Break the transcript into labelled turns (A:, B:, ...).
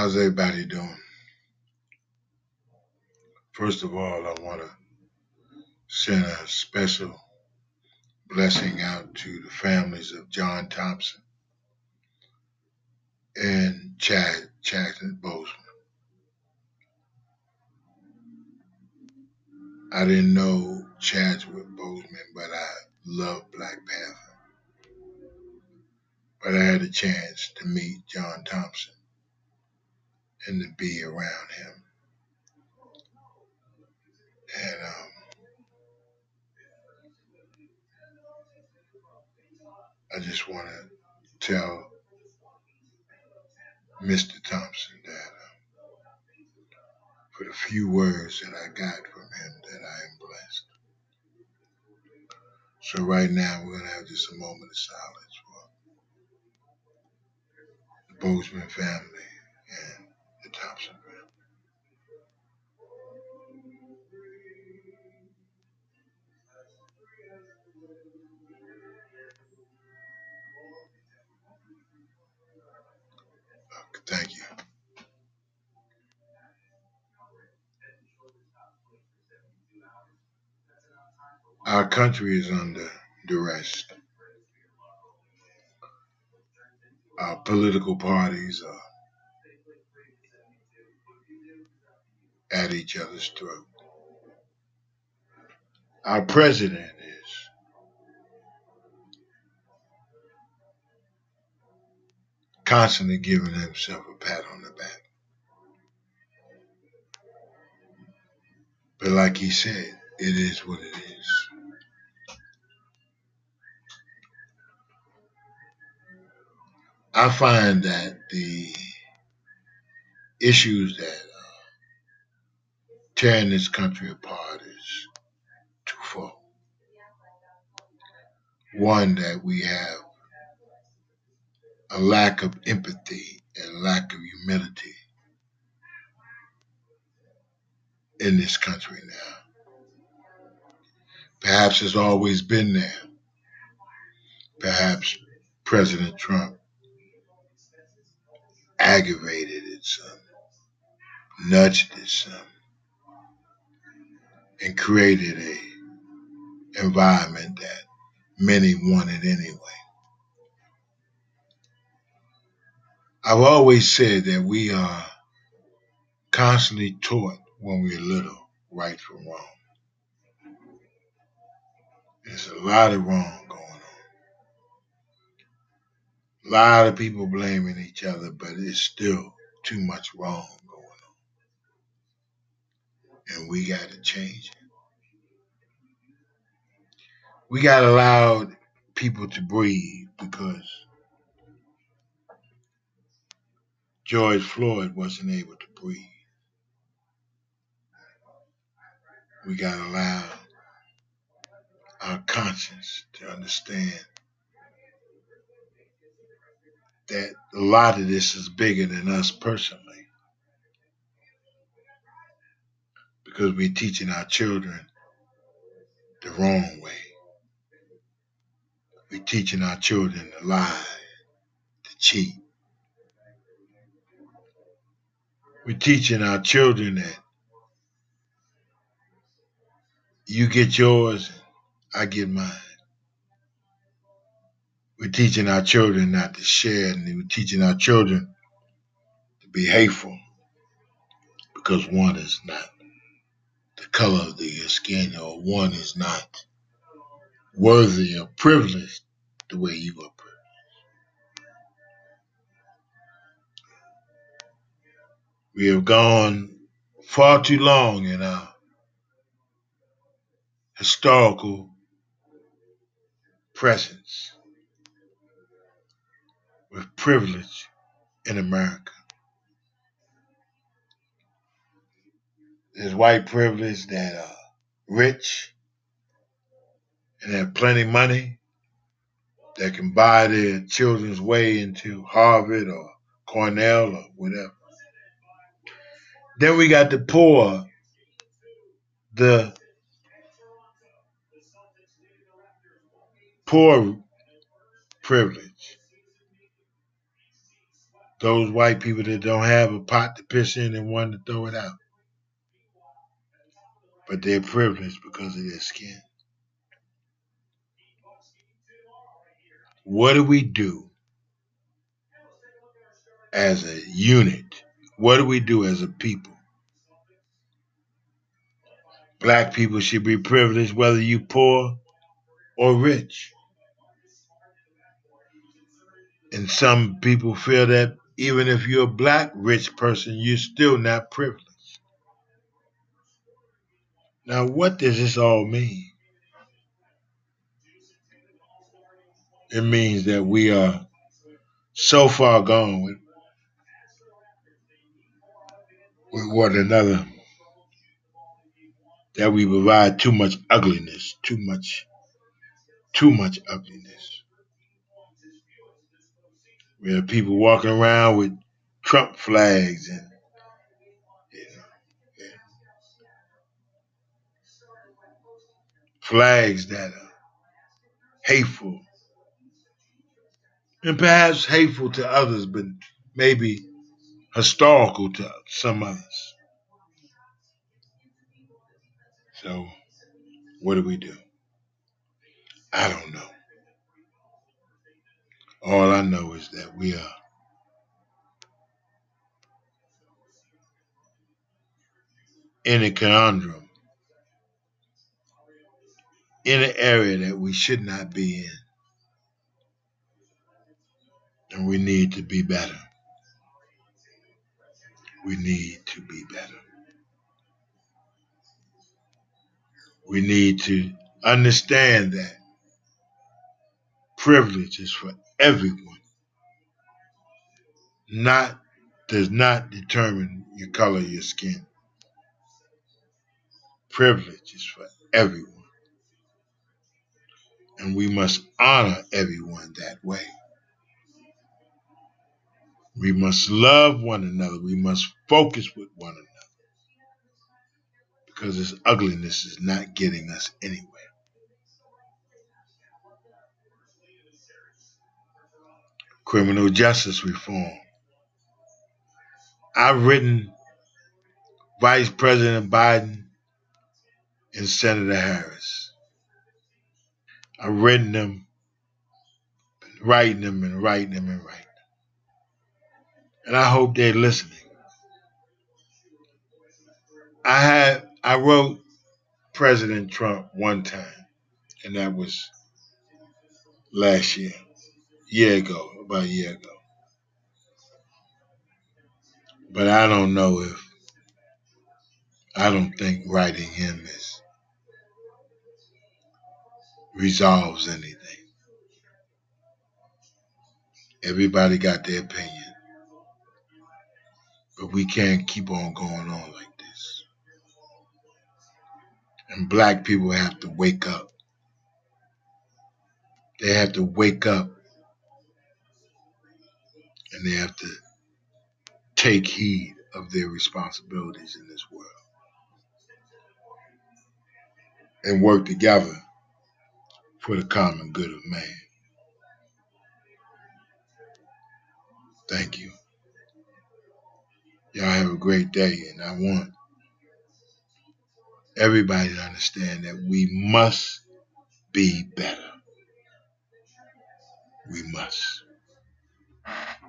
A: How's everybody doing? First of all, I want to send a special blessing out to the families of John Thompson and Chad Chadwick Boseman. I didn't know Chadwick Boseman, but I love Black Panther. But I had a chance to meet John Thompson and to be around him. And um, I just want to tell Mr. Thompson that uh, for the few words that I got from him that I am blessed. So right now we're gonna have just a moment of silence for the Boseman family Our country is under duress. Our political parties are at each other's throat. Our president is constantly giving himself a pat on the back. But like he said, it is what it is. I find that the issues that uh, tearing this country apart is twofold. One, that we have a lack of empathy and lack of humility in this country now. Perhaps it's always been there. Perhaps President Trump aggravated it some, nudged it some, and created a environment that many wanted anyway. I've always said that we are constantly taught when we're little right from wrong. There's a lot of wrong going on. A lot of people blaming each other, but it's still too much wrong going on. And we got to change it. We got to allow people to breathe because George Floyd wasn't able to breathe. We got to allow our conscience to understand that a lot of this is bigger than us personally. Because we're teaching our children the wrong way. We're teaching our children to lie, to cheat. We're teaching our children that you get yours, I get mine. We're teaching our children not to share, and we're teaching our children to be hateful because one is not the color of your skin, or one is not worthy or privileged the way you are privileged. We have gone far too long in our historical presence with privilege in America. There's white privilege that are rich and have plenty of money that can buy their children's way into Harvard or Cornell or whatever. Then we got the poor, the poor privilege those white people that don't have a pot to piss in and one to throw it out. But they're privileged because of their skin. What do we do as a unit? What do we do as a people? Black people should be privileged whether you poor or rich. And some people feel that even if you're a black rich person, you're still not privileged. Now, what does this all mean? It means that we are so far gone with, with one another that we provide too much ugliness, too much, too much ugliness. We have people walking around with Trump flags and flags that are hateful and perhaps hateful to others, but maybe historical to some others. So, what do we do? I don't know. All I know is that we are in a conundrum, in an area that we should not be in. And we need to be better. We need to be better. We need to understand that privilege is for everyone. Not does not determine your color of your skin. Privilege is for everyone. And we must honor everyone that way. We must love one another. We must focus with one another. Because this ugliness is not getting us anywhere. Criminal justice reform. I've written Vice President Biden and Senator Harris. I've written them, writing them and writing them and writing them. And I hope they're listening. I had I wrote President Trump one time, and that was last year, year ago, about a year ago. But I don't know if I don't think writing him is resolves anything. Everybody got their opinion. But we can't keep on going on like this. And black people have to wake up. They have to wake up and they have to take heed of their responsibilities in this world and work together for the common good of man. Thank you. Y'all have a great day, and I want everybody to understand that we must be better. We must.